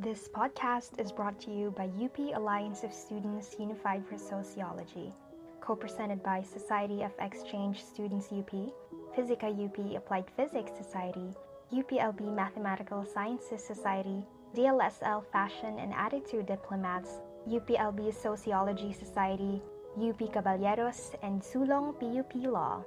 This podcast is brought to you by UP Alliance of Students Unified for Sociology, co presented by Society of Exchange Students UP, Physica UP Applied Physics Society, UPLB Mathematical Sciences Society, DLSL Fashion and Attitude Diplomats, UPLB Sociology Society, UP Caballeros, and Sulong PUP Law.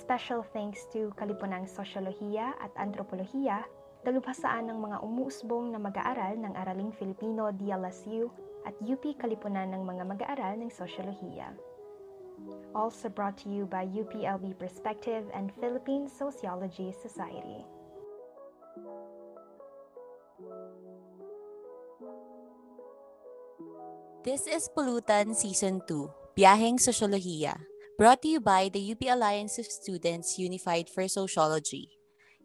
Special thanks to Kalipunang Sosyolohiya at Antropolohiya, dalubhasaan ng mga umuusbong na mag-aaral ng Araling Filipino DLSU at UP Kalipunan ng mga mag-aaral ng Sosyolohiya. Also brought to you by UPLB Perspective and Philippine Sociology Society. This is Pulutan Season 2, Biyaheng Sosyolohiya, brought to you by the UP Alliance of Students Unified for Sociology.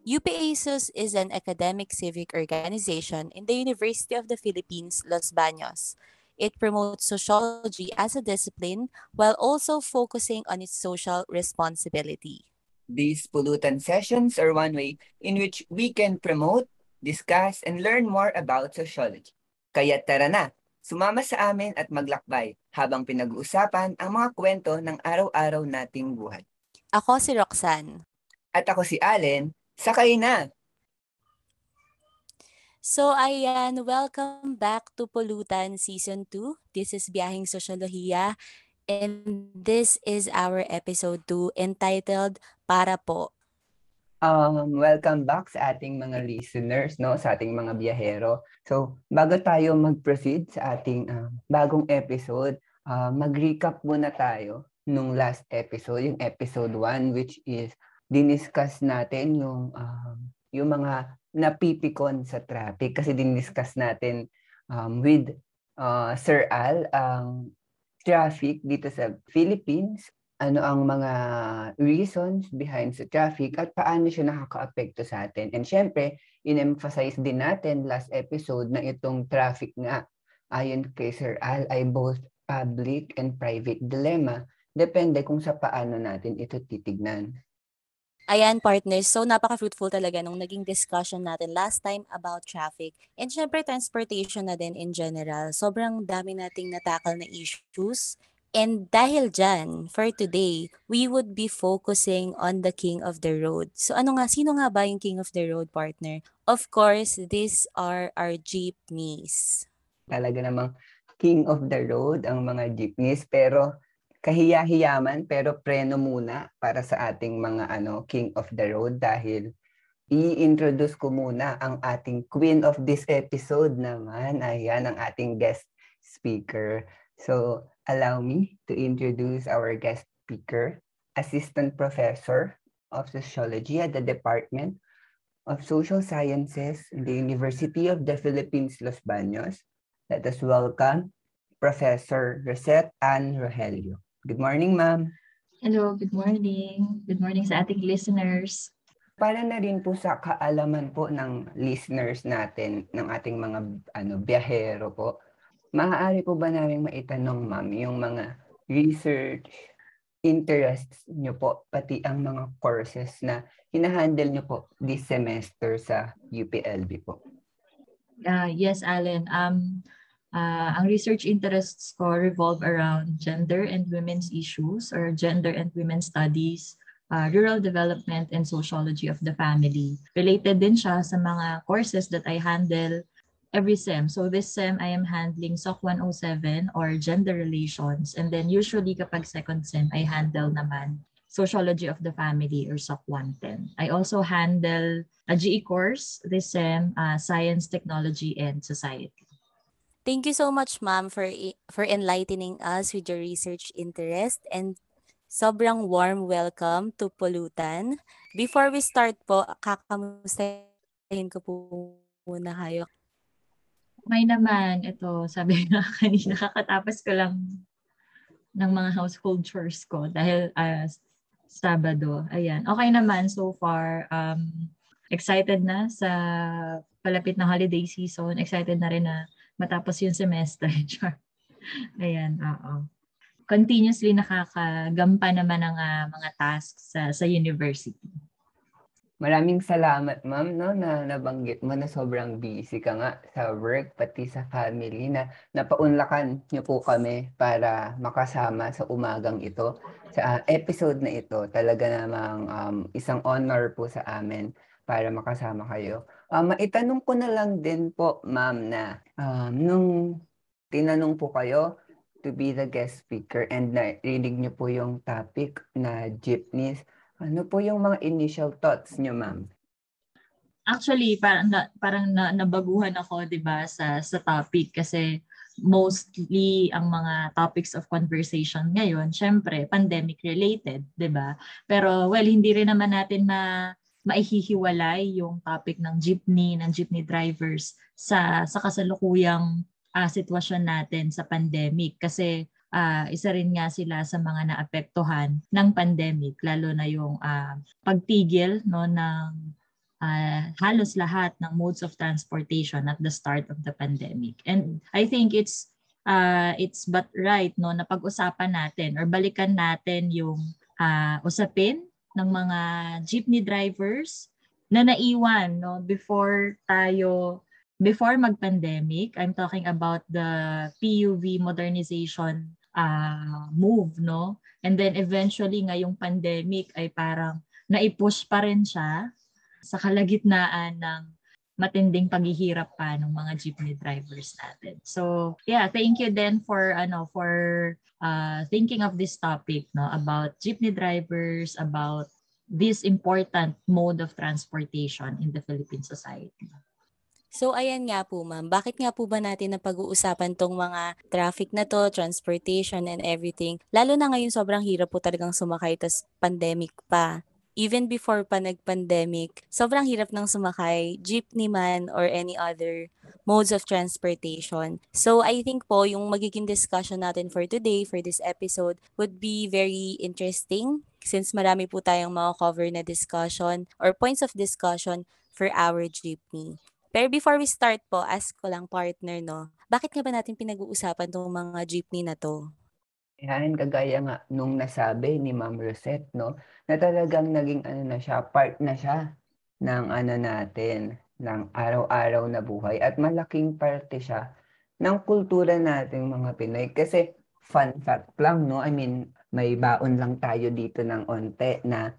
UPASUS is an academic civic organization in the University of the Philippines, Los Baños. It promotes sociology as a discipline while also focusing on its social responsibility. These Pulutan sessions are one way in which we can promote, discuss, and learn more about sociology. Kaya tara na, sumama sa amin at maglakbay habang pinag-uusapan ang mga kwento ng araw-araw nating buhay. Ako si Roxanne. At ako si Allen, sakay na! So ayan, welcome back to Pulutan Season 2. This is Biyahing Sosyolohiya and this is our episode 2 entitled Para Po. Um, welcome back sa ating mga listeners, no, sa ating mga biyahero. So, bago tayo mag-proceed sa ating uh, bagong episode, uh, mag-recap muna tayo nung last episode, yung episode 1 which is diniscuss natin yung uh, yung mga napipikon sa traffic kasi diniscuss natin um, with uh, Sir Al ang traffic dito sa Philippines ano ang mga reasons behind sa traffic at paano siya nakakaapekto sa atin. And syempre, in-emphasize din natin last episode na itong traffic nga ayon kay Sir Al ay both public and private dilemma. Depende kung sa paano natin ito titignan. Ayan, partners. So, napaka-fruitful talaga nung naging discussion natin last time about traffic. And syempre, transportation na din in general. Sobrang dami nating natakal na issues And dahil dyan, for today, we would be focusing on the king of the road. So ano nga, sino nga ba yung king of the road partner? Of course, these are our jeepneys. Talaga namang king of the road ang mga jeepneys. Pero kahiya-hiyaman, pero preno muna para sa ating mga ano king of the road dahil i-introduce ko muna ang ating queen of this episode naman. Ayan, ang ating guest speaker. So, allow me to introduce our guest speaker, Assistant Professor of Sociology at the Department of Social Sciences in the University of the Philippines, Los Baños. Let us welcome Professor Rosette Ann Rogelio. Good morning, ma'am. Hello, good morning. Good morning sa ating listeners. Para na rin po sa kaalaman po ng listeners natin, ng ating mga ano biyahero po, maaari po ba namin maitanong, ma'am, yung mga research interests nyo po, pati ang mga courses na hinahandle nyo po this semester sa UPLB po? Uh, yes, Alan. Um, uh, ang research interests ko revolve around gender and women's issues or gender and women's studies, uh, rural development and sociology of the family. Related din siya sa mga courses that I handle every SEM. So this SEM, I am handling SOC 107 or gender relations. And then usually kapag second SEM, I handle naman sociology of the family or SOC 110. I also handle a GE course, this SEM, uh, science, technology, and society. Thank you so much, ma'am, for for enlightening us with your research interest and sobrang warm welcome to Pulutan. Before we start po, kakamustahin ko po muna kayo. May naman, ito, sabi nga kanina, kakatapos ko lang ng mga household chores ko dahil uh, Sabado. Ayan. Okay naman so far. Um, excited na sa palapit na holiday season. Excited na rin na matapos yung semester. Ayan, oo. Continuously nakakagampa naman ng uh, mga tasks sa, sa university. Maraming salamat, ma'am, no, na nabanggit mo na sobrang busy ka nga sa work, pati sa family, na napaunlakan niyo po kami para makasama sa umagang ito. Sa episode na ito, talaga namang um, isang honor po sa amin para makasama kayo. Um, maitanong ko na lang din po, ma'am, na um, nung tinanong po kayo to be the guest speaker and narinig niyo po yung topic na jeepneys, ano po yung mga initial thoughts niyo, ma'am? Actually, parang na, parang na, nabaguhan ako, 'di ba, sa sa topic kasi mostly ang mga topics of conversation ngayon, syempre pandemic related, 'di ba? Pero well, hindi rin naman natin ma maihihiwalay yung topic ng jeepney, ng jeepney drivers sa sa kasalukuyang uh, sitwasyon natin sa pandemic kasi uh, isa rin nga sila sa mga naapektuhan ng pandemic lalo na yung uh, pagtigil no ng uh, halos lahat ng modes of transportation at the start of the pandemic. And I think it's uh, it's but right no na pag-usapan natin or balikan natin yung uh, usapin ng mga jeepney drivers na naiwan no before tayo before mag-pandemic I'm talking about the PUV modernization uh, move, no? And then eventually ngayong pandemic ay parang naipush pa rin siya sa kalagitnaan ng matinding paghihirap pa ng mga jeepney drivers natin. So, yeah, thank you then for ano for uh, thinking of this topic no about jeepney drivers, about this important mode of transportation in the Philippine society. So ayan nga po ma'am, bakit nga po ba natin na pag-uusapan tong mga traffic na to, transportation and everything? Lalo na ngayon sobrang hirap po talagang sumakay tas pandemic pa. Even before pa nag-pandemic, sobrang hirap ng sumakay, jeepney man or any other modes of transportation. So I think po yung magiging discussion natin for today, for this episode, would be very interesting since marami po tayong mga cover na discussion or points of discussion for our jeepney. Pero before we start po, ask ko lang partner, no? Bakit nga ba natin pinag-uusapan tong mga jeepney na to? Yan, kagaya nga nung nasabi ni Ma'am Rosette, no? Na talagang naging ano na siya, part na siya ng ano natin, ng araw-araw na buhay. At malaking parte siya ng kultura nating mga Pinoy. Kasi fun fact lang, no? I mean, may baon lang tayo dito ng onte na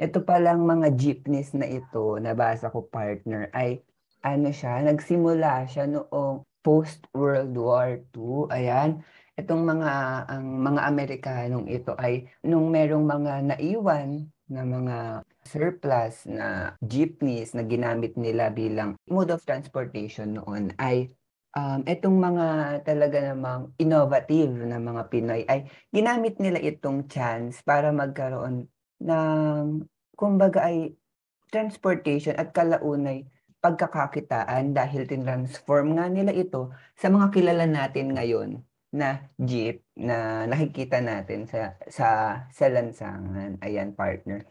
ito palang mga jeepneys na ito, nabasa ko partner, ay ano siya, nagsimula siya noong post-World War II. Ayan, itong mga ang mga Amerikanong ito ay nung merong mga naiwan na mga surplus na jeepneys na ginamit nila bilang mode of transportation noon ay um, itong mga talaga namang innovative na mga Pinoy ay ginamit nila itong chance para magkaroon ng kumbaga ay transportation at kalaunay pagkakakitaan dahil tinransform nga nila ito sa mga kilala natin ngayon na jeep na nakikita natin sa sa sa lansangan. Ayan, partner.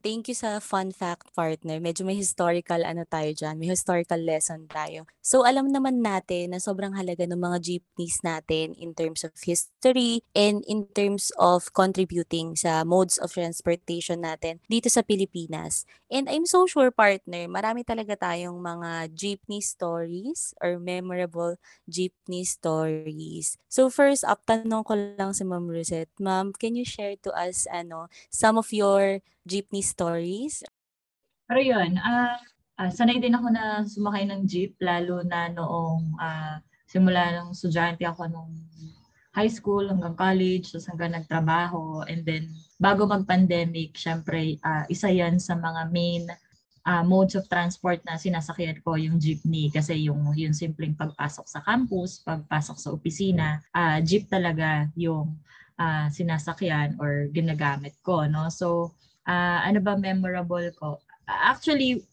Thank you sa fun fact partner. Medyo may historical ano tayo dyan. May historical lesson tayo. So alam naman natin na sobrang halaga ng mga jeepneys natin in terms of history and in terms of contributing sa modes of transportation natin dito sa Pilipinas. And I'm so sure partner, marami talaga tayong mga jeepney stories or memorable jeepney stories. So first up, tanong ko lang si Ma'am Rosette. Ma'am, can you share to us ano some of your jeepney stories? Pero yun, uh, uh, sanay din ako na sumakay ng jeep, lalo na noong uh, simula ng estudyante ako nung high school hanggang college, tapos hanggang nagtrabaho. And then, bago mag-pandemic, syempre, uh, isa yan sa mga main uh, modes of transport na sinasakyan ko yung jeepney kasi yung yung simpleng pagpasok sa campus, pagpasok sa opisina, uh, jeep talaga yung uh, sinasakyan or ginagamit ko no. So uh, ano ba memorable ko? Actually,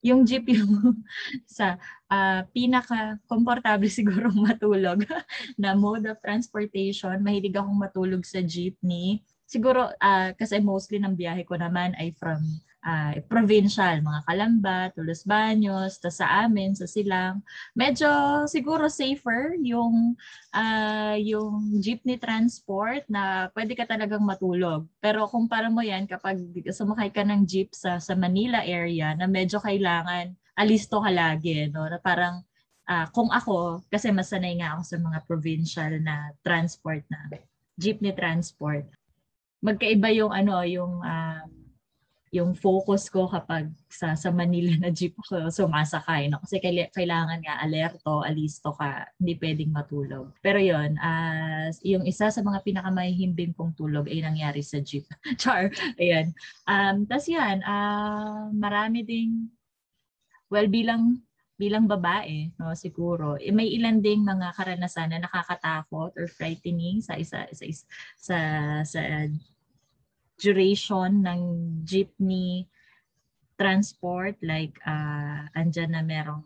yung jeep yung sa uh, pinaka-komportable siguro matulog na mode of transportation. Mahilig akong matulog sa jeepney. Siguro uh, kasi mostly ng biyahe ko naman ay from uh, provincial, mga Kalamba, Tulos Baños, ta sa amin, sa Silang. Medyo siguro safer yung uh, yung jeepney transport na pwede ka talagang matulog. Pero kumpara mo yan kapag sumakay ka ng jeep sa, sa Manila area na medyo kailangan alisto ka lagi, no? Na parang uh, kung ako, kasi masanay nga ako sa mga provincial na transport na jeepney transport, magkaiba yung ano, yung uh, yung focus ko kapag sa sa Manila na jeep ako sumasakay no? Kasi kailangan nga alerto alisto ka hindi pwedeng matulog. Pero yon uh, yung isa sa mga pinakamahihimbing kong tulog ay nangyari sa jeep. Char ayan. Um tas yan uh, marami ding well bilang bilang babae no siguro eh, may ilan ding mga karanasan na nakakatakot or frightening sa isa sa sa sa, sa duration ng jeepney transport like uh, andyan na merong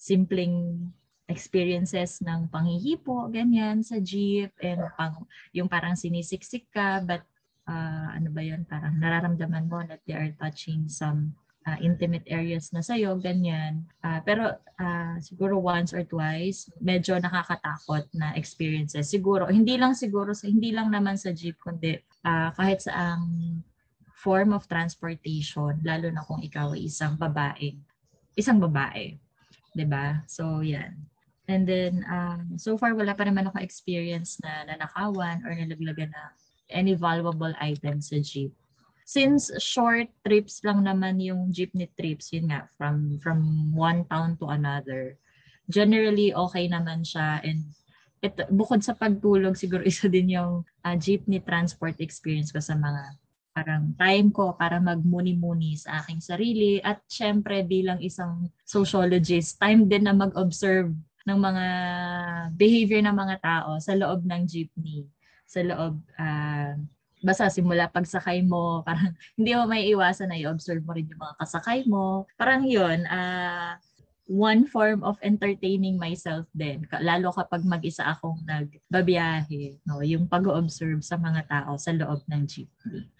simpleng experiences ng panghihipo ganyan sa jeep and pang, yung parang sinisiksik ka but uh, ano ba yun parang nararamdaman mo that they are touching some uh, intimate areas na sa'yo, ganyan. Uh, pero uh, siguro once or twice, medyo nakakatakot na experiences. Siguro, hindi lang siguro, sa hindi lang naman sa jeep, kundi uh, kahit sa ang form of transportation, lalo na kung ikaw ay isang babae. Isang babae. ba So, yan. And then, um, so far, wala pa naman ako experience na nanakawan or nalaglagan na any valuable items sa jeep since short trips lang naman yung jeepney trips, yun nga, from, from one town to another, generally okay naman siya. And it, bukod sa pagtulog, siguro isa din yung uh, jeepney transport experience ko sa mga parang time ko para magmuni-muni sa aking sarili. At syempre bilang isang sociologist, time din na mag-observe ng mga behavior ng mga tao sa loob ng jeepney, sa loob uh, basta simula pagsakay mo, parang hindi mo may iwasan na i-observe mo rin yung mga kasakay mo. Parang yun, uh, one form of entertaining myself din. Lalo kapag mag-isa akong nagbabiyahe, no? yung pag-observe sa mga tao sa loob ng jeepney.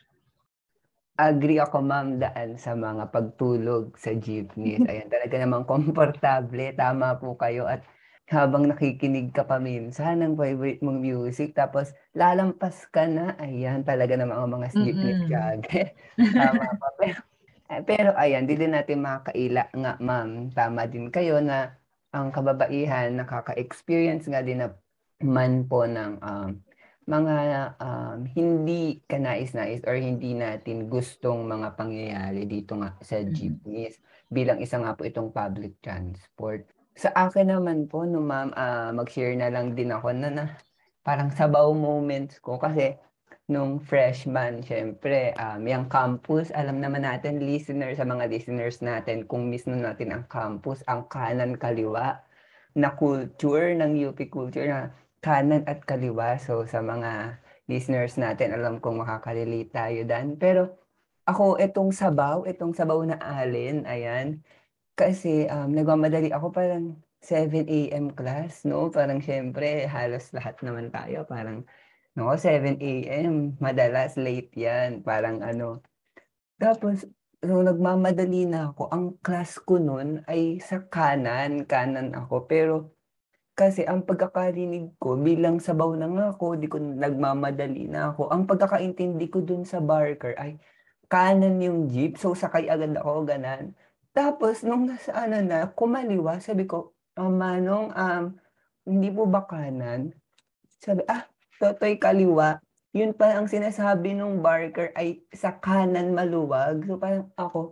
Agree ako ma'am daan sa mga pagtulog sa jeepney. Ayan, talaga namang komportable. Tama po kayo at habang nakikinig ka pa minsan ng favorite mong music, tapos lalampas ka na, ayan, talaga ng mga mga sleepless mm-hmm. jagger. Tama pa. Pero, eh, pero ayan, di din natin makakaila nga, ma'am. Tama din kayo na ang kababaihan nakaka-experience nga din na man po ng um, mga um, hindi kanais-nais or hindi natin gustong mga pangyayari dito nga sa jeepneys mm-hmm. bilang isa nga po itong public transport. Sa akin naman po, no ma'am, uh, mag-share na lang din ako na, na parang sabaw moments ko kasi nung freshman, syempre, um, yung campus, alam naman natin, listener, sa mga listeners natin, kung mismo natin ang campus, ang kanan kaliwa na culture ng UP culture na kanan at kaliwa. So, sa mga listeners natin, alam kong makakalilate tayo dan. Pero, ako, itong sabaw, itong sabaw na alin, ayan, kasi, um, nagmamadali ako parang 7 AM class 'no, parang siyempre halos lahat naman tayo parang, naku 7 AM madalas late 'yan, parang ano. Tapos nung nagmamadali na ako, ang class ko nun ay sa kanan, kanan ako. Pero kasi ang pagkakarinig ko bilang sabaw na nga ako, 'di ko nagmamadali na ako. Ang pagkakaintindi ko dun sa barker ay kanan yung jeep, so sakay agad ako, gano'n. Tapos nung nasa ano na, kumaliwa, sabi ko, um, Manong, um, hindi po ba kanan? Sabi, ah, totoy kaliwa. Yun pa ang sinasabi nung barker ay sa kanan maluwag. So parang ako,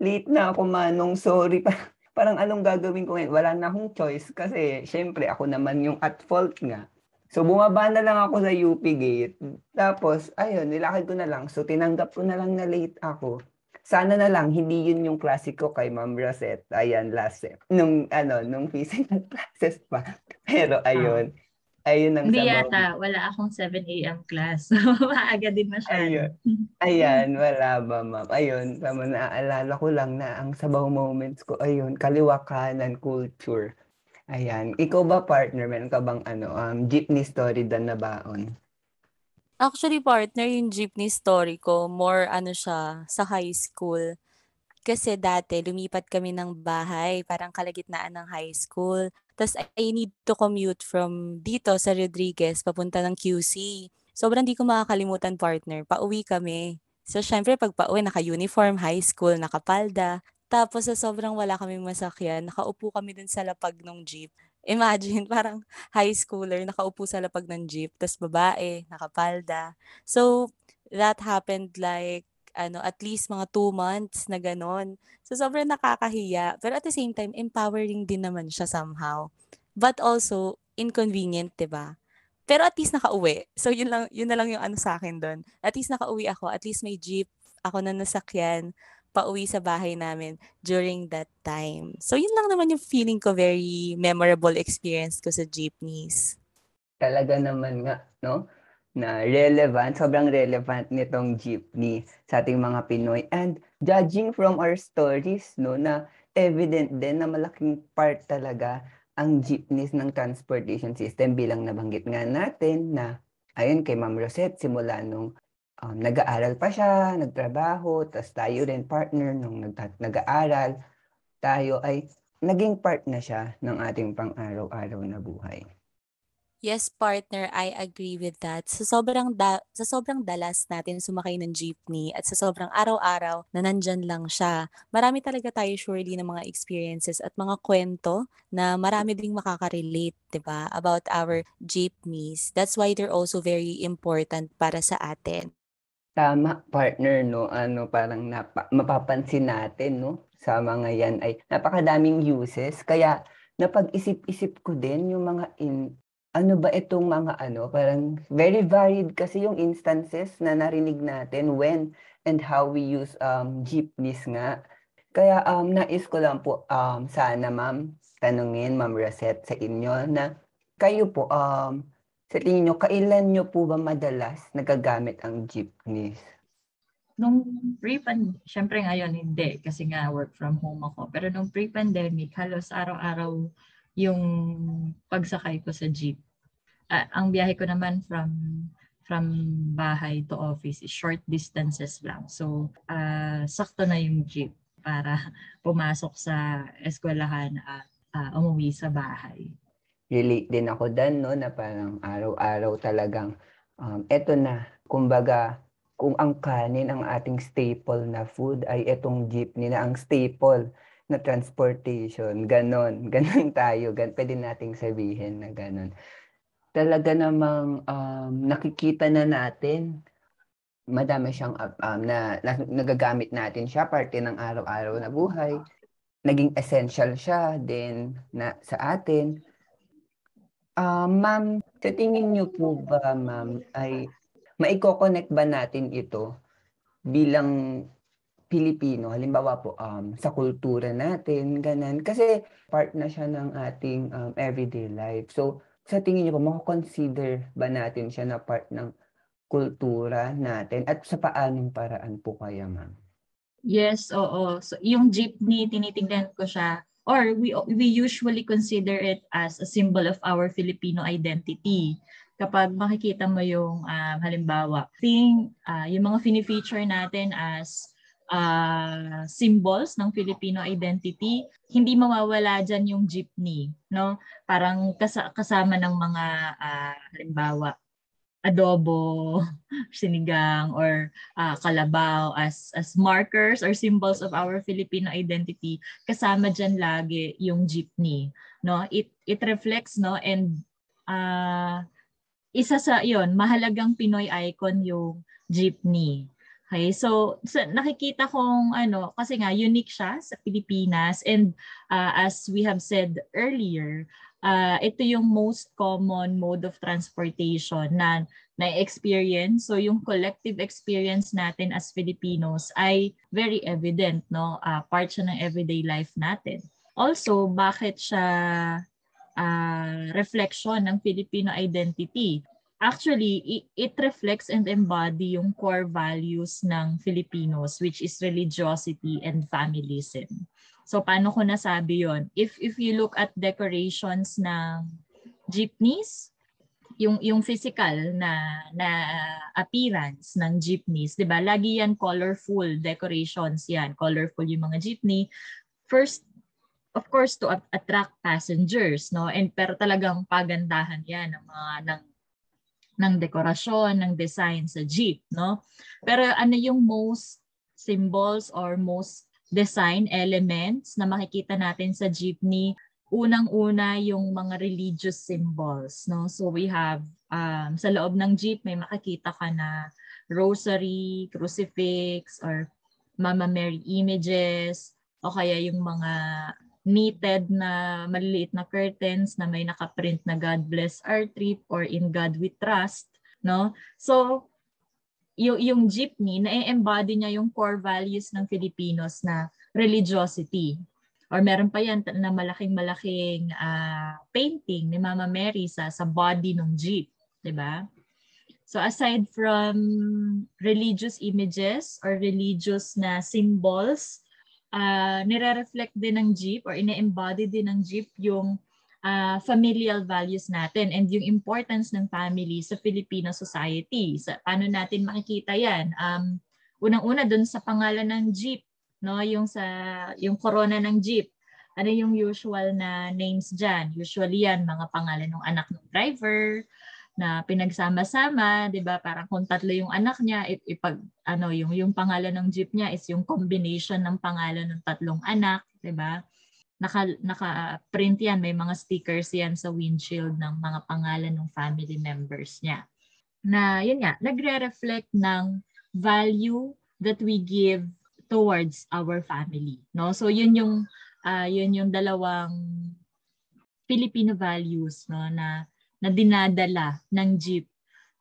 late na ako Manong, sorry. parang anong gagawin ko ngayon? Wala na akong choice kasi syempre ako naman yung at fault nga. So bumaba na lang ako sa UP gate. Tapos, ayun, nilakad ko na lang. So tinanggap ko na lang na late ako sana na lang hindi yun yung klasiko kay Ma'am Rosette. Ayan, last set. Nung, ano, nung physical classes pa. Pero ah. ayun. Ayun ang Hindi yata. Wala akong 7 a.m. class. Maaga din masyado. Ayun. Ayan, wala ba, ma'am? Ayun, tama naaalala ko lang na ang sabaw moments ko, ayun, kaliwa kanan culture. Ayan. Ikaw ba, partner? Meron ka bang ano, um, jeepney story dan na baon? Actually, partner, yung jeepney story ko, more ano siya, sa high school. Kasi dati, lumipat kami ng bahay, parang kalagitnaan ng high school. Tapos I need to commute from dito sa Rodriguez, papunta ng QC. Sobrang di ko makakalimutan, partner. Pauwi kami. So, syempre, pag pauwi, naka-uniform, high school, nakapalda. Tapos, sa sobrang wala kaming masakyan, nakaupo kami dun sa lapag ng jeep. Imagine, parang high schooler, nakaupo sa lapag ng jeep, tas babae, nakapalda. So, that happened like, ano, at least mga two months na ganon. So, sobrang nakakahiya. Pero at the same time, empowering din naman siya somehow. But also, inconvenient, 'di ba? Pero at least nakauwi. So, yun, lang, yun na lang yung ano sa akin doon. At least nakauwi ako. At least may jeep ako na nasakyan pauwi sa bahay namin during that time. So, yun lang naman yung feeling ko very memorable experience ko sa jeepneys. Talaga naman nga, no? Na relevant, sobrang relevant nitong jeepney sa ating mga Pinoy. And judging from our stories, no, na evident din na malaking part talaga ang jeepneys ng transportation system bilang nabanggit nga natin na ayun kay Ma'am Rosette simula nung um, nag-aaral pa siya, nagtrabaho, tapos tayo rin partner nung nag- nag-aaral, tayo ay naging part na siya ng ating pang-araw-araw na buhay. Yes, partner, I agree with that. Sa sobrang da- sa sobrang dalas natin sumakay ng jeepney at sa sobrang araw-araw na nandyan lang siya, marami talaga tayo surely ng mga experiences at mga kwento na marami ding makaka-relate, 'di ba, about our jeepneys. That's why they're also very important para sa atin. Tama, partner, no? Ano, parang napa, mapapansin natin, no? Sa mga yan ay napakadaming uses. Kaya napag-isip-isip ko din yung mga in, ano ba itong mga ano, parang very varied kasi yung instances na narinig natin when and how we use um, jeepneys nga. Kaya um, nais ko lang po um, sana ma'am, tanungin ma'am Rosette sa inyo na kayo po um, sa tingin nyo, kailan nyo po ba madalas nagagamit ang jeepneys? Nung pre-pandemic, syempre ngayon hindi kasi nga work from home ako. Pero nung pre-pandemic, halos araw-araw yung pagsakay ko sa jeep. Uh, ang biyahe ko naman from from bahay to office is short distances lang. So, uh, sakto na yung jeep para pumasok sa eskwelahan at uh, umuwi sa bahay relate din ako dan no na parang araw-araw talagang um, eto na kumbaga kung ang kanin ang ating staple na food ay etong jeepney na ang staple na transportation. Ganon ganon tayo gan pwede nating sabihin na ganon. Talaga namang um, nakikita na natin madami siyang um, na, na nagagamit natin siya parte ng araw-araw na buhay. Naging essential siya din na sa atin Ah, ma'am, sa tingin niyo po ba ma'am ay maiko-connect ba natin ito bilang Pilipino? Halimbawa po um, sa kultura natin, ganun. Kasi part na siya ng ating um, everyday life. So sa tingin niyo po, mako-consider ba natin siya na part ng kultura natin at sa paanong paraan po kaya ma'am? Yes, oo. So yung jeepney, tinitingnan ko siya or we we usually consider it as a symbol of our Filipino identity. Kapag makikita mo yung uh, halimbawa, thing, uh, yung mga fini-feature natin as uh, symbols ng Filipino identity, hindi mawawala dyan yung jeepney, no? Parang kas- kasama ng mga uh, halimbawa adobo, sinigang, or uh, kalabaw as, as markers or symbols of our Filipino identity, kasama dyan lagi yung jeepney. No? It, it reflects, no? and uh, isa sa yon mahalagang Pinoy icon yung jeepney. Okay, so, so nakikita kong ano, kasi nga unique siya sa Pilipinas and uh, as we have said earlier, uh, ito yung most common mode of transportation na na-experience. So yung collective experience natin as Filipinos ay very evident, no? Uh, part siya ng everyday life natin. Also, bakit siya uh, reflection ng Filipino identity? Actually, it, reflects and embody yung core values ng Filipinos, which is religiosity and familism. So paano ko nasabi yon? If if you look at decorations ng jeepneys, yung yung physical na na appearance ng jeepneys, 'di ba? Lagi yan colorful decorations yan, colorful yung mga jeepney. First of course to attract passengers, no? And pero talagang pagandahan yan ng mga ng ng dekorasyon, ng design sa jeep, no? Pero ano yung most symbols or most design elements na makikita natin sa jeepney unang-una yung mga religious symbols, no? So we have um, sa loob ng jeep may makikita ka na rosary, crucifix or Mama Mary images o kaya yung mga knitted na maliliit na curtains na may nakaprint na God bless our trip or in God we trust, no? So yung, yung jeepney, na-embody niya yung core values ng Filipinos na religiosity, Or meron pa yan na malaking-malaking uh, painting ni Mama Mary sa, sa body ng jeep. ba? So aside from religious images or religious na symbols, uh, nire-reflect din ng jeep or ine-embody din ng jeep yung uh, familial values natin and yung importance ng family sa Filipino society. Sa, paano natin makikita yan? Um, unang-una dun sa pangalan ng jeep, no? Yung sa yung corona ng jeep. Ano yung usual na names diyan? Usually yan mga pangalan ng anak ng driver na pinagsama-sama, 'di ba? Parang kung tatlo yung anak niya, ipag ano yung yung pangalan ng jeep niya is yung combination ng pangalan ng tatlong anak, 'di ba? Naka naka-print yan, may mga stickers yan sa windshield ng mga pangalan ng family members niya. Na yun nga, nagre-reflect ng value that we give towards our family no? So yun yung uh, yun yung dalawang Filipino values no? Na na dinadala ng jeep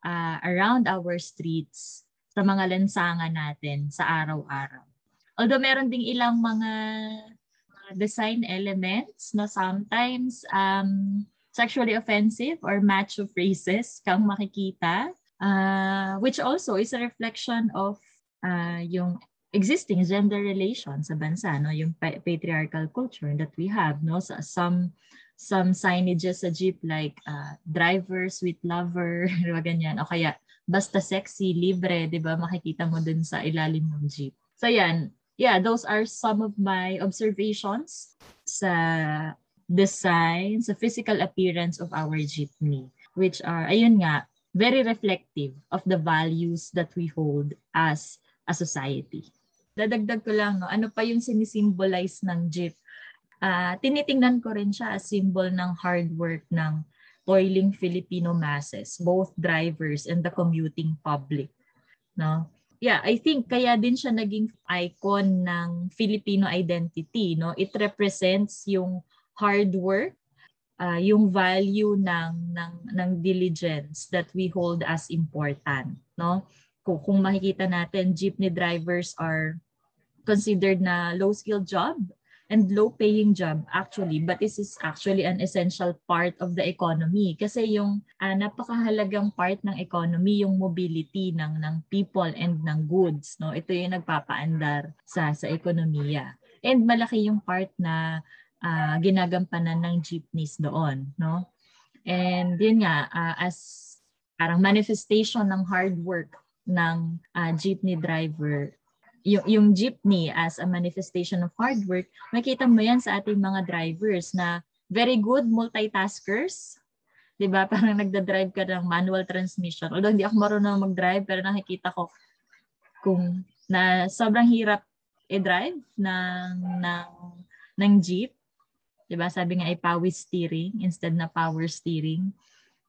uh, around our streets sa mga lansangan natin sa araw-araw. Although meron ding ilang mga design elements no sometimes um sexually offensive or macho phrases kang makikita uh, which also is a reflection of uh, yung existing gender relations sa bansa no yung patriarchal culture that we have no so some some signages sa jeep like uh, driver sweet lover ganyan. O kaya basta sexy libre 'di ba makikita mo dun sa ilalim ng jeep. So yan yeah those are some of my observations sa design sa physical appearance of our jeepney which are ayun nga very reflective of the values that we hold as a society dadagdag ko lang, no, ano pa yung sinisimbolize ng jeep? Uh, tinitingnan ko rin siya as symbol ng hard work ng toiling Filipino masses, both drivers and the commuting public. No? Yeah, I think kaya din siya naging icon ng Filipino identity. No? It represents yung hard work, uh, yung value ng, ng, ng diligence that we hold as important. No? kung, kung makikita natin, jeepney drivers are considered na low-skilled job and low-paying job actually. But this is actually an essential part of the economy kasi yung uh, napakahalagang part ng economy yung mobility ng ng people and ng goods. No, ito yung nagpapaandar sa sa ekonomiya. And malaki yung part na uh, ginagampanan ng jeepneys doon. No, and yun nga uh, as parang manifestation ng hard work ng uh, jeepney driver yung, yung jeepney as a manifestation of hard work, makita mo yan sa ating mga drivers na very good multitaskers. 'Di ba? Parang nagda-drive ka ng manual transmission. Although hindi ako marunong mag-drive, pero nakikita ko kung na sobrang hirap i-drive ng ng ng jeep. 'Di ba? Sabi nga ay power steering instead na power steering.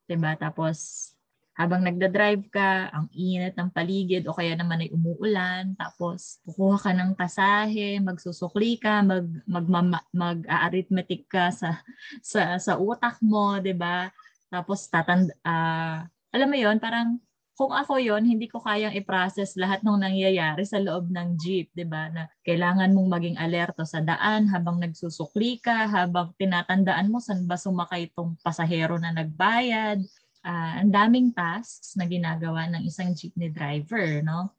'Di ba? Tapos habang nagda-drive ka, ang init ng paligid o kaya naman ay umuulan, tapos kukuha ka ng pasahe, magsusukli ka, mag mag mag-arithmetic ka sa sa sa utak mo, 'di ba? Tapos tatand uh, alam mo 'yon, parang kung ako 'yon, hindi ko kayang i-process lahat ng nangyayari sa loob ng jeep, 'di ba? Na kailangan mong maging alerto sa daan habang nagsusukli ka, habang tinatandaan mo saan ba sumakay itong pasahero na nagbayad uh, ang daming tasks na ginagawa ng isang jeepney driver, no?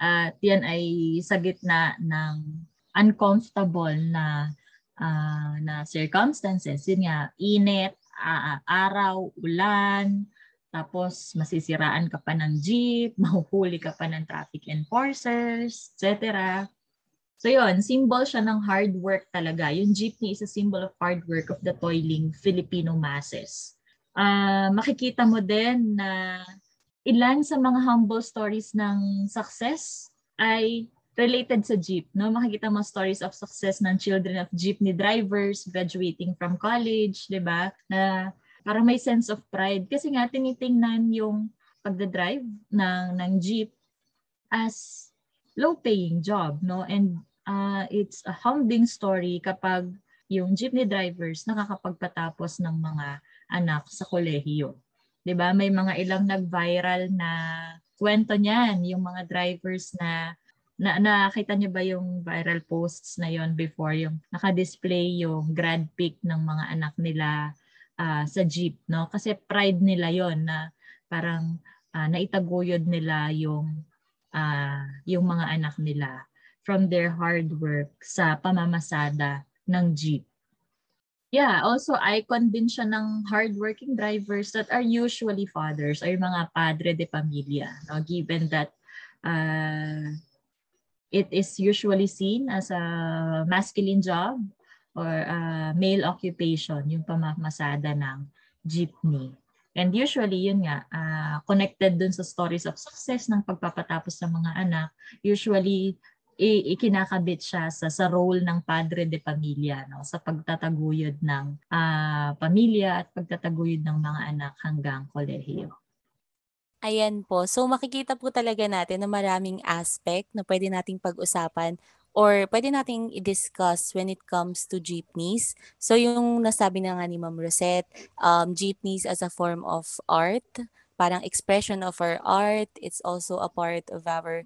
At yan ay sa gitna ng uncomfortable na uh, na circumstances. Yun nga, init, uh, araw, ulan, tapos masisiraan ka pa ng jeep, mahuhuli ka pa ng traffic enforcers, etc. So yun, symbol siya ng hard work talaga. Yung jeepney is a symbol of hard work of the toiling Filipino masses. Uh, makikita mo din na ilan sa mga humble stories ng success ay related sa jeep. No? Makikita mo stories of success ng children of jeepney drivers graduating from college, di ba? Na parang may sense of pride. Kasi nga, tinitingnan yung pagdadrive ng, ng jeep as low-paying job. No? And uh, it's a humbling story kapag yung jeepney drivers nakakapagpatapos ng mga anak sa kolehiyo. 'Di ba? May mga ilang nag-viral na kwento niyan, yung mga drivers na na nakita niyo ba yung viral posts na yon before yung naka-display yung grad pic ng mga anak nila uh, sa jeep, no? Kasi pride nila yon na parang uh, naitaguyod nila yung uh, yung mga anak nila from their hard work sa pamamasada ng jeep. Yeah, also icon din siya ng hardworking drivers that are usually fathers or mga padre de familia. No? Given that uh, it is usually seen as a masculine job or a male occupation, yung pamamasada ng jeepney. And usually, yun nga, uh, connected dun sa stories of success ng pagpapatapos sa mga anak, usually ikinakabit siya sa sa role ng padre de pamilya no sa pagtataguyod ng uh, pamilya at pagtataguyod ng mga anak hanggang kolehiyo. Ayan po. So makikita po talaga natin na maraming aspect na pwede nating pag-usapan or pwede nating i-discuss when it comes to jeepneys. So yung nasabi na nga ni Ma'am Rosette, um, jeepneys as a form of art, parang expression of our art. It's also a part of our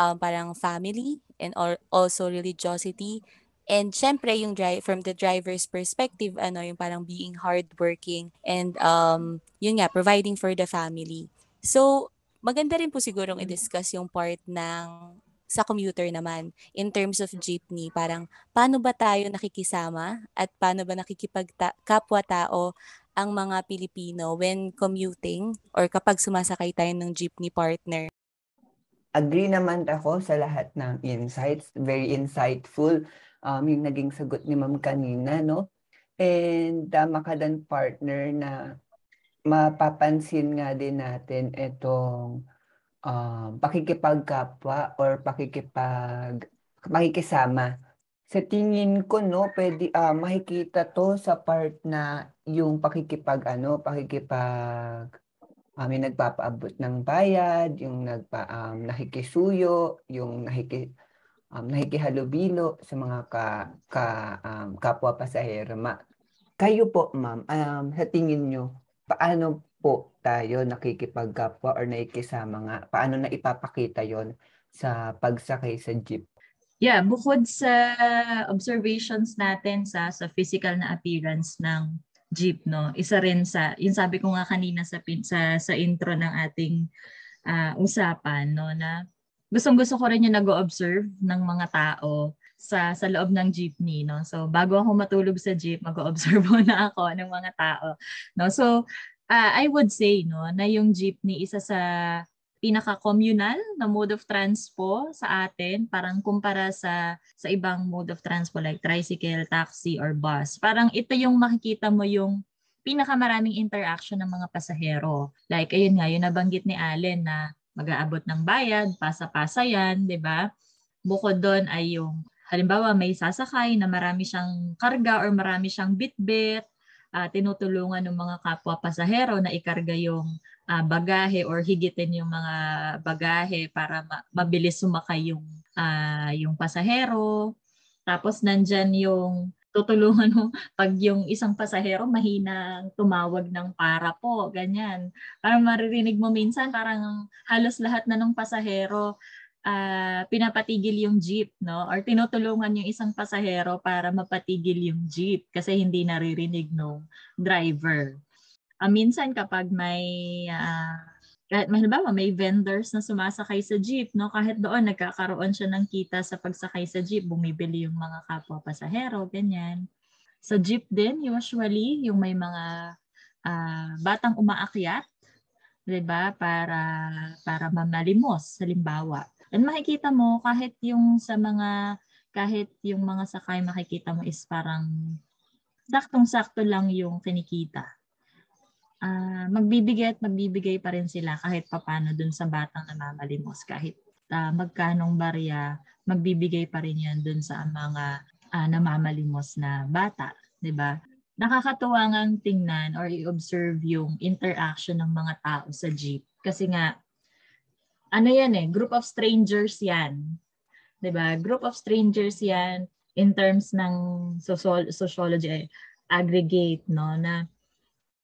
um, parang family and also religiosity. And syempre, yung drive, from the driver's perspective, ano, yung parang being hardworking and um, yun nga, providing for the family. So, maganda rin po sigurong mm. i-discuss yung part ng sa commuter naman in terms of jeepney parang paano ba tayo nakikisama at paano ba nakikipagkapwa-tao ang mga Pilipino when commuting or kapag sumasakay tayo ng jeepney partner agree naman ako sa lahat ng insights. Very insightful um, yung naging sagot ni ma'am kanina, no? And tama ka dan partner na mapapansin nga din natin itong um, pakikipagkapwa or pakikipag pakikisama. Sa tingin ko no, pwede uh, makikita to sa part na yung pakikipag ano, pakikipag um, yung nagpapaabot ng bayad, yung nagpa, um, nakikisuyo, yung nakiki, um, nakikihalubilo sa mga ka, ka, um, kapwa pasahero. Ma, kayo po, ma'am, um, sa tingin nyo, paano po tayo nakikipagkapwa or nakikisama nga? Paano na ipapakita yon sa pagsakay sa jeep? Yeah, bukod sa observations natin sa sa physical na appearance ng jeep no? Isa rin sa yung sabi ko nga kanina sa sa sa intro ng ating uh, usapan no? Na gustong gusto ko rin yung nag-observe ng mga tao sa sa loob ng jeepney no? So bago ako matulog sa jeep mag-observe na ako ng mga tao no? So uh, I would say no na yung jeepney isa sa pinaka-communal na mode of transpo sa atin, parang kumpara sa sa ibang mode of transpo like tricycle, taxi, or bus. Parang ito yung makikita mo yung pinakamaraming interaction ng mga pasahero. Like, ayun nga, yung nabanggit ni Allen na mag-aabot ng bayad, pasa-pasa yan, di ba? Bukod doon ay yung, halimbawa may sasakay na marami siyang karga or marami siyang bitbit, uh, tinutulungan ng mga kapwa pasahero na ikarga yung uh, bagahe or higitin yung mga bagahe para ma- mabilis sumakay yung uh, yung pasahero. Tapos nandyan yung tutulungan mo pag yung isang pasahero mahina tumawag ng para po, ganyan. Parang maririnig mo minsan parang halos lahat na ng pasahero uh, pinapatigil yung jeep, no? Or tinutulungan yung isang pasahero para mapatigil yung jeep kasi hindi naririnig ng driver uh, minsan kapag may uh, kahit halimbawa may vendors na sumasakay sa jeep, no? kahit doon nagkakaroon siya ng kita sa pagsakay sa jeep, bumibili yung mga kapwa pasahero, ganyan. Sa jeep din, usually, yung may mga uh, batang umaakyat, 'di ba? Para para mamalimos halimbawa. And makikita mo kahit yung sa mga kahit yung mga sakay makikita mo is parang saktong-sakto lang yung kinikita. Uh, magbibigay at magbibigay pa rin sila kahit papano dun sa batang namamalimos. Kahit uh, magkanong barya, magbibigay pa rin yan dun sa mga uh, namamalimos na bata. 'di ba? Nakakatuwa ngang tingnan or i-observe yung interaction ng mga tao sa jeep. Kasi nga, ano yan eh, group of strangers yan. ba? Group of strangers yan in terms ng sociology eh, aggregate no na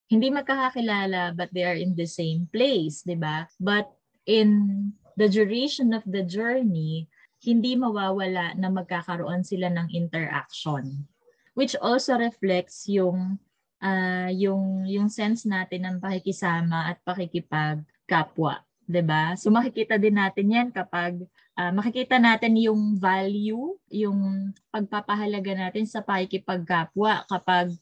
hindi magkakakilala but they are in the same place, 'di ba? But in the duration of the journey, hindi mawawala na magkakaroon sila ng interaction which also reflects yung uh, yung yung sense natin ng pakikisama at pakikipagkapwa, 'di ba? So makikita din natin 'yan kapag uh, makikita natin yung value, yung pagpapahalaga natin sa pakikipagkapwa kapag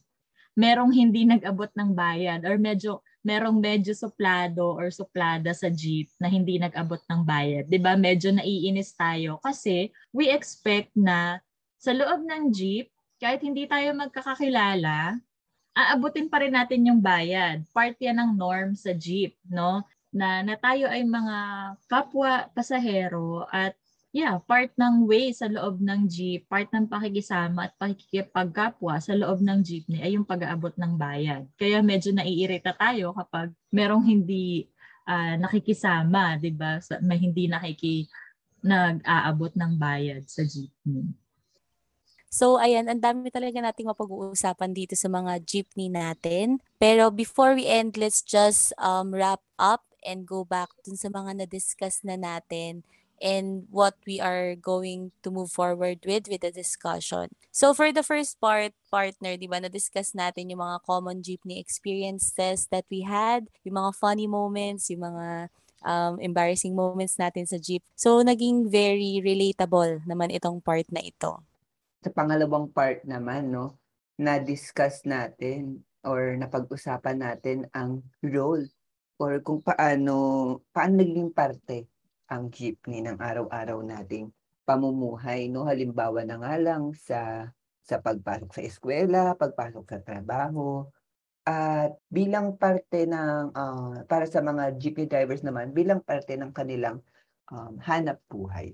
merong hindi nag-abot ng bayad or medyo merong medyo suplado or suplada sa jeep na hindi nag-abot ng bayad. 'Di ba? Medyo naiinis tayo kasi we expect na sa loob ng jeep, kahit hindi tayo magkakakilala, aabutin pa rin natin yung bayad. Part yan ng norm sa jeep, no? Na, na tayo ay mga kapwa pasahero at yeah, part ng way sa loob ng jeep, part ng pakikisama at pakikipagkapwa sa loob ng jeepney ay yung pag-aabot ng bayad. Kaya medyo naiirita tayo kapag merong hindi uh, nakikisama, 'di ba? May hindi nakiki nag-aabot ng bayad sa jeepney. So ayan, ang dami talaga nating mapag-uusapan dito sa mga jeepney natin. Pero before we end, let's just um, wrap up and go back dun sa mga na-discuss na natin and what we are going to move forward with with the discussion. So for the first part, partner, di ba, na-discuss natin yung mga common jeepney experiences that we had, yung mga funny moments, yung mga um, embarrassing moments natin sa jeep. So naging very relatable naman itong part na ito. Sa pangalawang part naman, no, na-discuss natin or napag-usapan natin ang role or kung paano paano naging parte ang jeepney ng araw-araw nating pamumuhay, no? Halimbawa na nga lang sa sa pagpasok sa eskwela, pagpasok sa trabaho, at bilang parte ng uh, para sa mga jeepney drivers naman, bilang parte ng kanilang um, hanap buhay.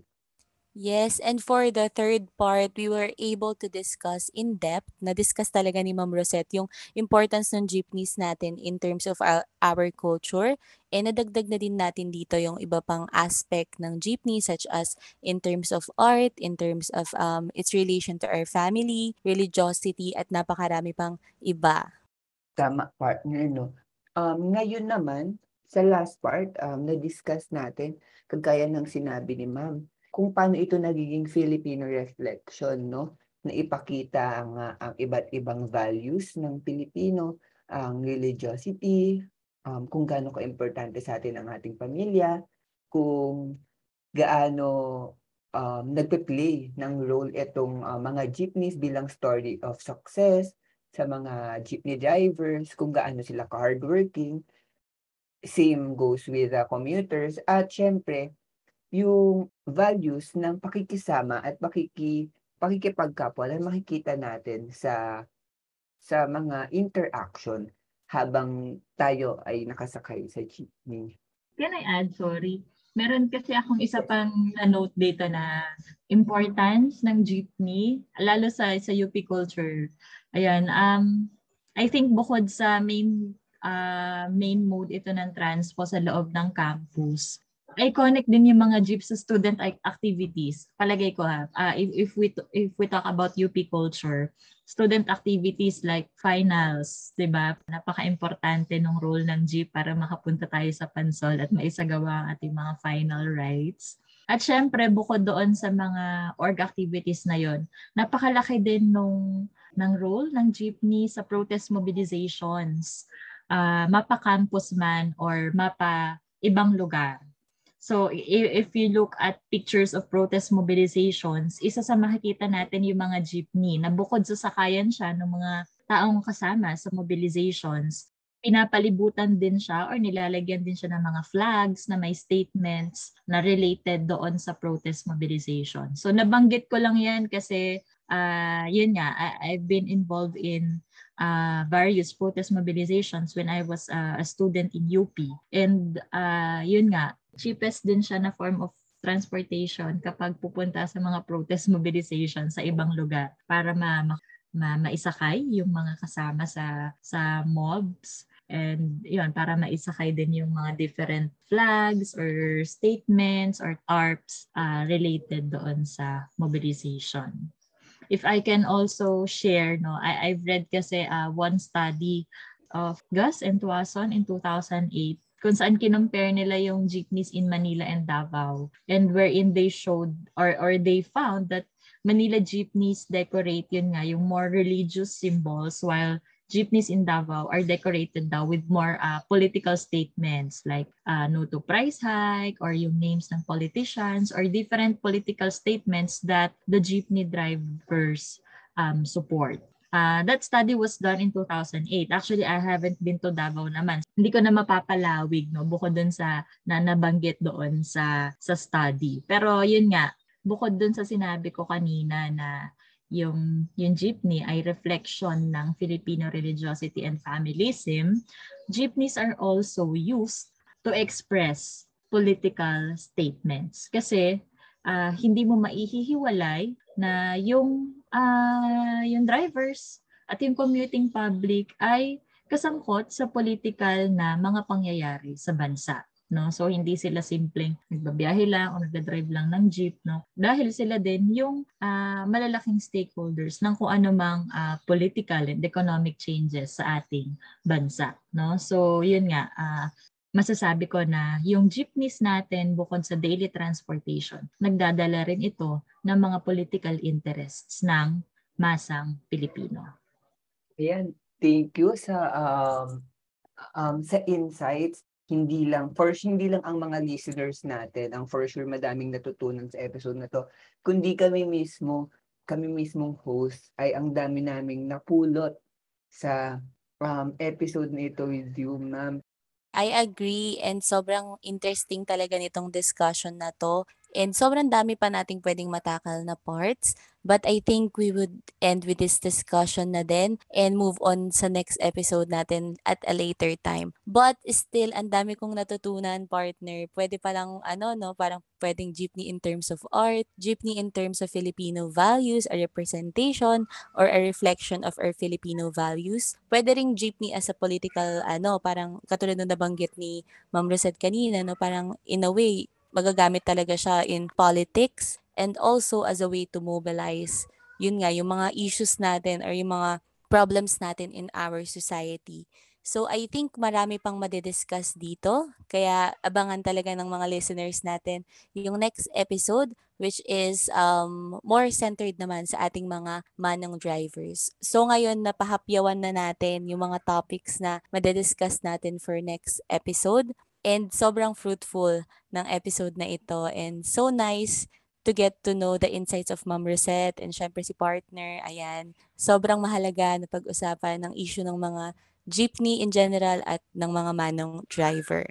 Yes, and for the third part, we were able to discuss in depth, na-discuss talaga ni Ma'am Rosette yung importance ng jeepneys natin in terms of our, our culture. And nadagdag na din natin dito yung iba pang aspect ng jeepney such as in terms of art, in terms of um, its relation to our family, religiosity, at napakarami pang iba. Tama, partner, no? Um, ngayon naman, sa last part, um, na-discuss natin, kagaya ng sinabi ni Ma'am, kung paano ito nagiging Filipino reflection, no? Na ipakita ang, uh, ang iba't ibang values ng Pilipino, ang religiosity, um, kung gaano ka-importante sa atin ang ating pamilya, kung gaano um, nagpe-play ng role itong uh, mga jeepneys bilang story of success sa mga jeepney drivers, kung gaano sila ka-hardworking. Same goes with the commuters. At syempre, yung values ng pakikisama at pakiki pakikipagkapwa na makikita natin sa sa mga interaction habang tayo ay nakasakay sa jeepney. Can I add, sorry? Meron kasi akong isa pang na-note dito na importance ng jeepney, lalo sa sa UP culture. Ayan, um, I think bukod sa main uh, main mode ito ng transpo sa loob ng campus, iconic din yung mga jeep sa student activities. Palagay ko ha. Uh, if, if we if we talk about UP culture, student activities like finals, 'di ba? Napaka-importante ng role ng jeep para makapunta tayo sa pansol at maisagawa ang ating mga final rites. At syempre, bukod doon sa mga org activities na yon, napakalaki din nung ng role ng jeepney sa protest mobilizations. Uh, mapa campus man or mapa ibang lugar. So if you look at pictures of protest mobilizations, isa sa makikita natin yung mga jeepney na bukod sa sakayan siya ng mga taong kasama sa mobilizations, pinapalibutan din siya or nilalagyan din siya ng mga flags na may statements na related doon sa protest mobilization. So nabanggit ko lang yan kasi uh, yun nga, I, I've been involved in uh, various protest mobilizations when I was uh, a student in UP. And uh, yun nga, cheapest din siya na form of transportation kapag pupunta sa mga protest mobilization sa ibang lugar para ma, ma, ma maisakay yung mga kasama sa sa mobs And yun, para maisakay din yung mga different flags or statements or tarps uh, related doon sa mobilization. If I can also share, no, I, I've read kasi uh, one study of Gus and Tuason in 2008 kung saan kinumpare nila yung jeepneys in Manila and Davao and wherein they showed or or they found that Manila jeepneys decorate yun nga yung more religious symbols while jeepneys in Davao are decorated daw with more uh, political statements like uh, no to price hike or yung names ng politicians or different political statements that the jeepney drivers um, support. Uh, that study was done in 2008. Actually, I haven't been to Davao naman. Hindi ko na mapapalawig no bukod dun sa na nabanggit doon sa sa study. Pero yun nga, bukod dun sa sinabi ko kanina na yung, yung jeepney ay reflection ng Filipino religiosity and familism, jeepneys are also used to express political statements. Kasi uh, hindi mo maihihiwalay na yung, uh, yung drivers at yung commuting public ay kasangkot sa political na mga pangyayari sa bansa no? So hindi sila simpleng nagbabiyahe lang o nagda-drive lang ng jeep, no? Dahil sila din yung uh, malalaking stakeholders ng kung ano mang uh, political and economic changes sa ating bansa, no? So yun nga, uh, masasabi ko na yung jeepneys natin bukod sa daily transportation, nagdadala rin ito ng mga political interests ng masang Pilipino. Ayan, thank you sa um, um, sa insights hindi lang, for sure, hindi lang ang mga listeners natin, ang for sure madaming natutunan sa episode na to, kundi kami mismo, kami mismong host, ay ang dami naming napulot sa um, episode na ito with you, ma'am. I agree and sobrang interesting talaga nitong discussion na to and sobrang dami pa nating pwedeng matakal na parts. But I think we would end with this discussion na din and move on sa next episode natin at a later time. But still, ang dami kong natutunan, partner. Pwede pa lang, ano, no, parang pwedeng jeepney in terms of art, jeepney in terms of Filipino values, a representation, or a reflection of our Filipino values. Pwede ring jeepney as a political, ano, parang katulad nung nabanggit ni Ma'am Rosette kanina, no, parang in a way, magagamit talaga siya in politics and also as a way to mobilize yun nga yung mga issues natin or yung mga problems natin in our society. So I think marami pang madidiscuss dito. Kaya abangan talaga ng mga listeners natin yung next episode which is um, more centered naman sa ating mga manong drivers. So ngayon napahapyawan na natin yung mga topics na madidiscuss natin for next episode. And sobrang fruitful ng episode na ito and so nice to get to know the insights of Ma'am Rosette and syempre si partner. Ayan, sobrang mahalaga na pag-usapan ng issue ng mga jeepney in general at ng mga manong driver.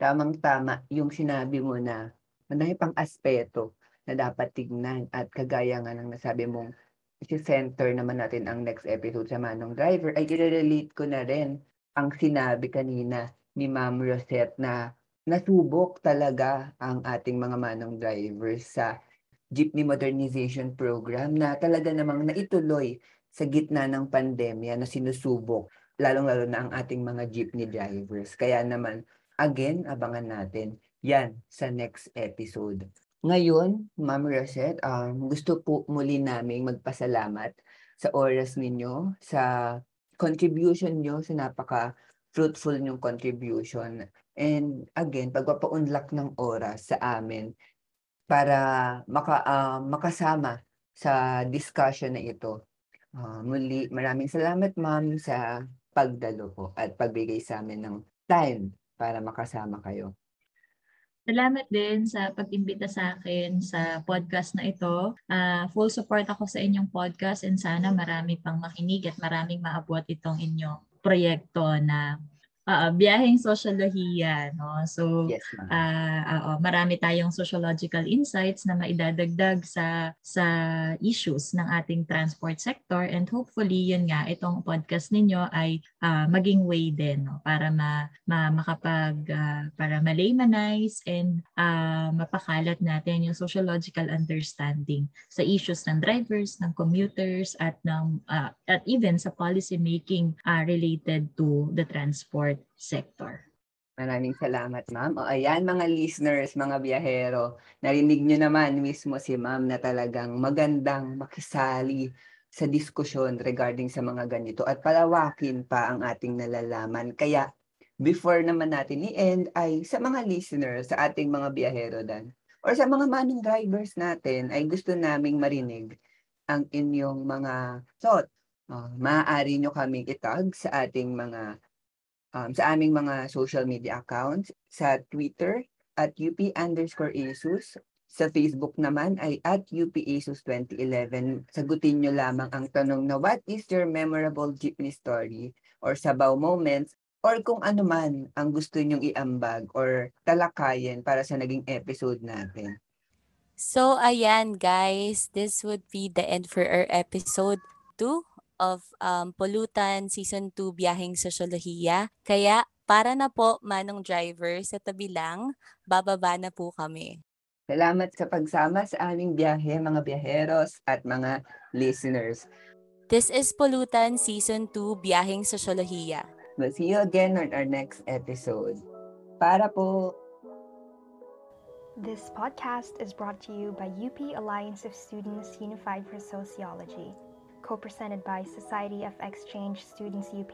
Tamang-tama yung sinabi mo na madami pang aspeto na dapat tignan at kagaya nga ng nasabi mong isi-center naman natin ang next episode sa manong driver ay i-relate ko na rin ang sinabi kanina ni Ma'am Rosette na nasubok talaga ang ating mga manong drivers sa jeepney modernization program na talaga namang naituloy sa gitna ng pandemya na sinusubok lalong-lalo na ang ating mga jeepney drivers. Kaya naman, again, abangan natin yan sa next episode. Ngayon, Ma'am Rosette, um, gusto po muli naming magpasalamat sa oras ninyo, sa contribution nyo sa napaka fruitful yung contribution. And again, pagpapaunlak ng oras sa amin para maka, uh, makasama sa discussion na ito. Uh, muli, maraming salamat ma'am sa pagdalo po at pagbigay sa amin ng time para makasama kayo. Salamat din sa pag-imbita sa akin sa podcast na ito. Uh, full support ako sa inyong podcast and sana marami pang makinig at maraming maabot itong inyong proyekto na uh, biyaheng sosyolohiya. No? So, Yes, ah oo, marami tayong sociological insights na maidadagdag sa sa issues ng ating transport sector and hopefully yun nga itong podcast ninyo ay ah, maging way din no para ma, ma makapag ah, para malaymanize and ah, mapakalat natin yung sociological understanding sa issues ng drivers, ng commuters at ng ah, at even sa policy making ah, related to the transport sector. Maraming salamat, ma'am. O ayan, mga listeners, mga biyahero, narinig nyo naman mismo si ma'am na talagang magandang makisali sa diskusyon regarding sa mga ganito at palawakin pa ang ating nalalaman. Kaya, before naman natin i-end ay sa mga listeners, sa ating mga biyahero dan, or sa mga manong drivers natin, ay gusto naming marinig ang inyong mga thought. Uh, maaari nyo kaming itag sa ating mga um, sa aming mga social media accounts, sa Twitter at UP underscore ASUS, sa Facebook naman ay at UP ASUS 2011. Sagutin nyo lamang ang tanong na what is your memorable jeepney story or sabaw moments or kung ano man ang gusto nyong iambag or talakayin para sa naging episode natin. So, ayan guys, this would be the end for our episode 2 of um, Polutan Season 2 Biyaheng Sosyolohiya. Kaya, para na po, manong driver, sa tabi lang, bababa na po kami. Salamat sa pagsama sa aming biyahe, mga biyaheros at mga listeners. This is Polutan Season 2 Biyaheng Sosyolohiya. We'll see you again on our next episode. Para po This podcast is brought to you by UP Alliance of Students Unified for Sociology, co-presented by Society of Exchange Students UP,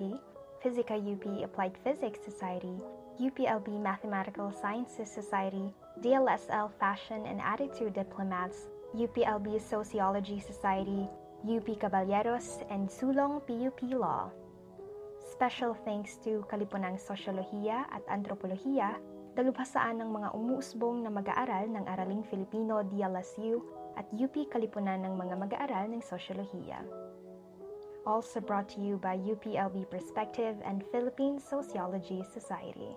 Physica UP Applied Physics Society, UPLB Mathematical Sciences Society, DLSL Fashion and Attitude Diplomats, UPLB Sociology Society, UP Caballeros, and Sulong PUP Law. Special thanks to Kalipunang Sosyolohiya at Antropolohiya, dalubhasaan ng mga umuusbong na mag-aaral ng Araling Filipino DLSU at UP Kalipunan ng mga mag-aaral ng Sosyolohiya. Also brought to you by UPLB Perspective and Philippine Sociology Society.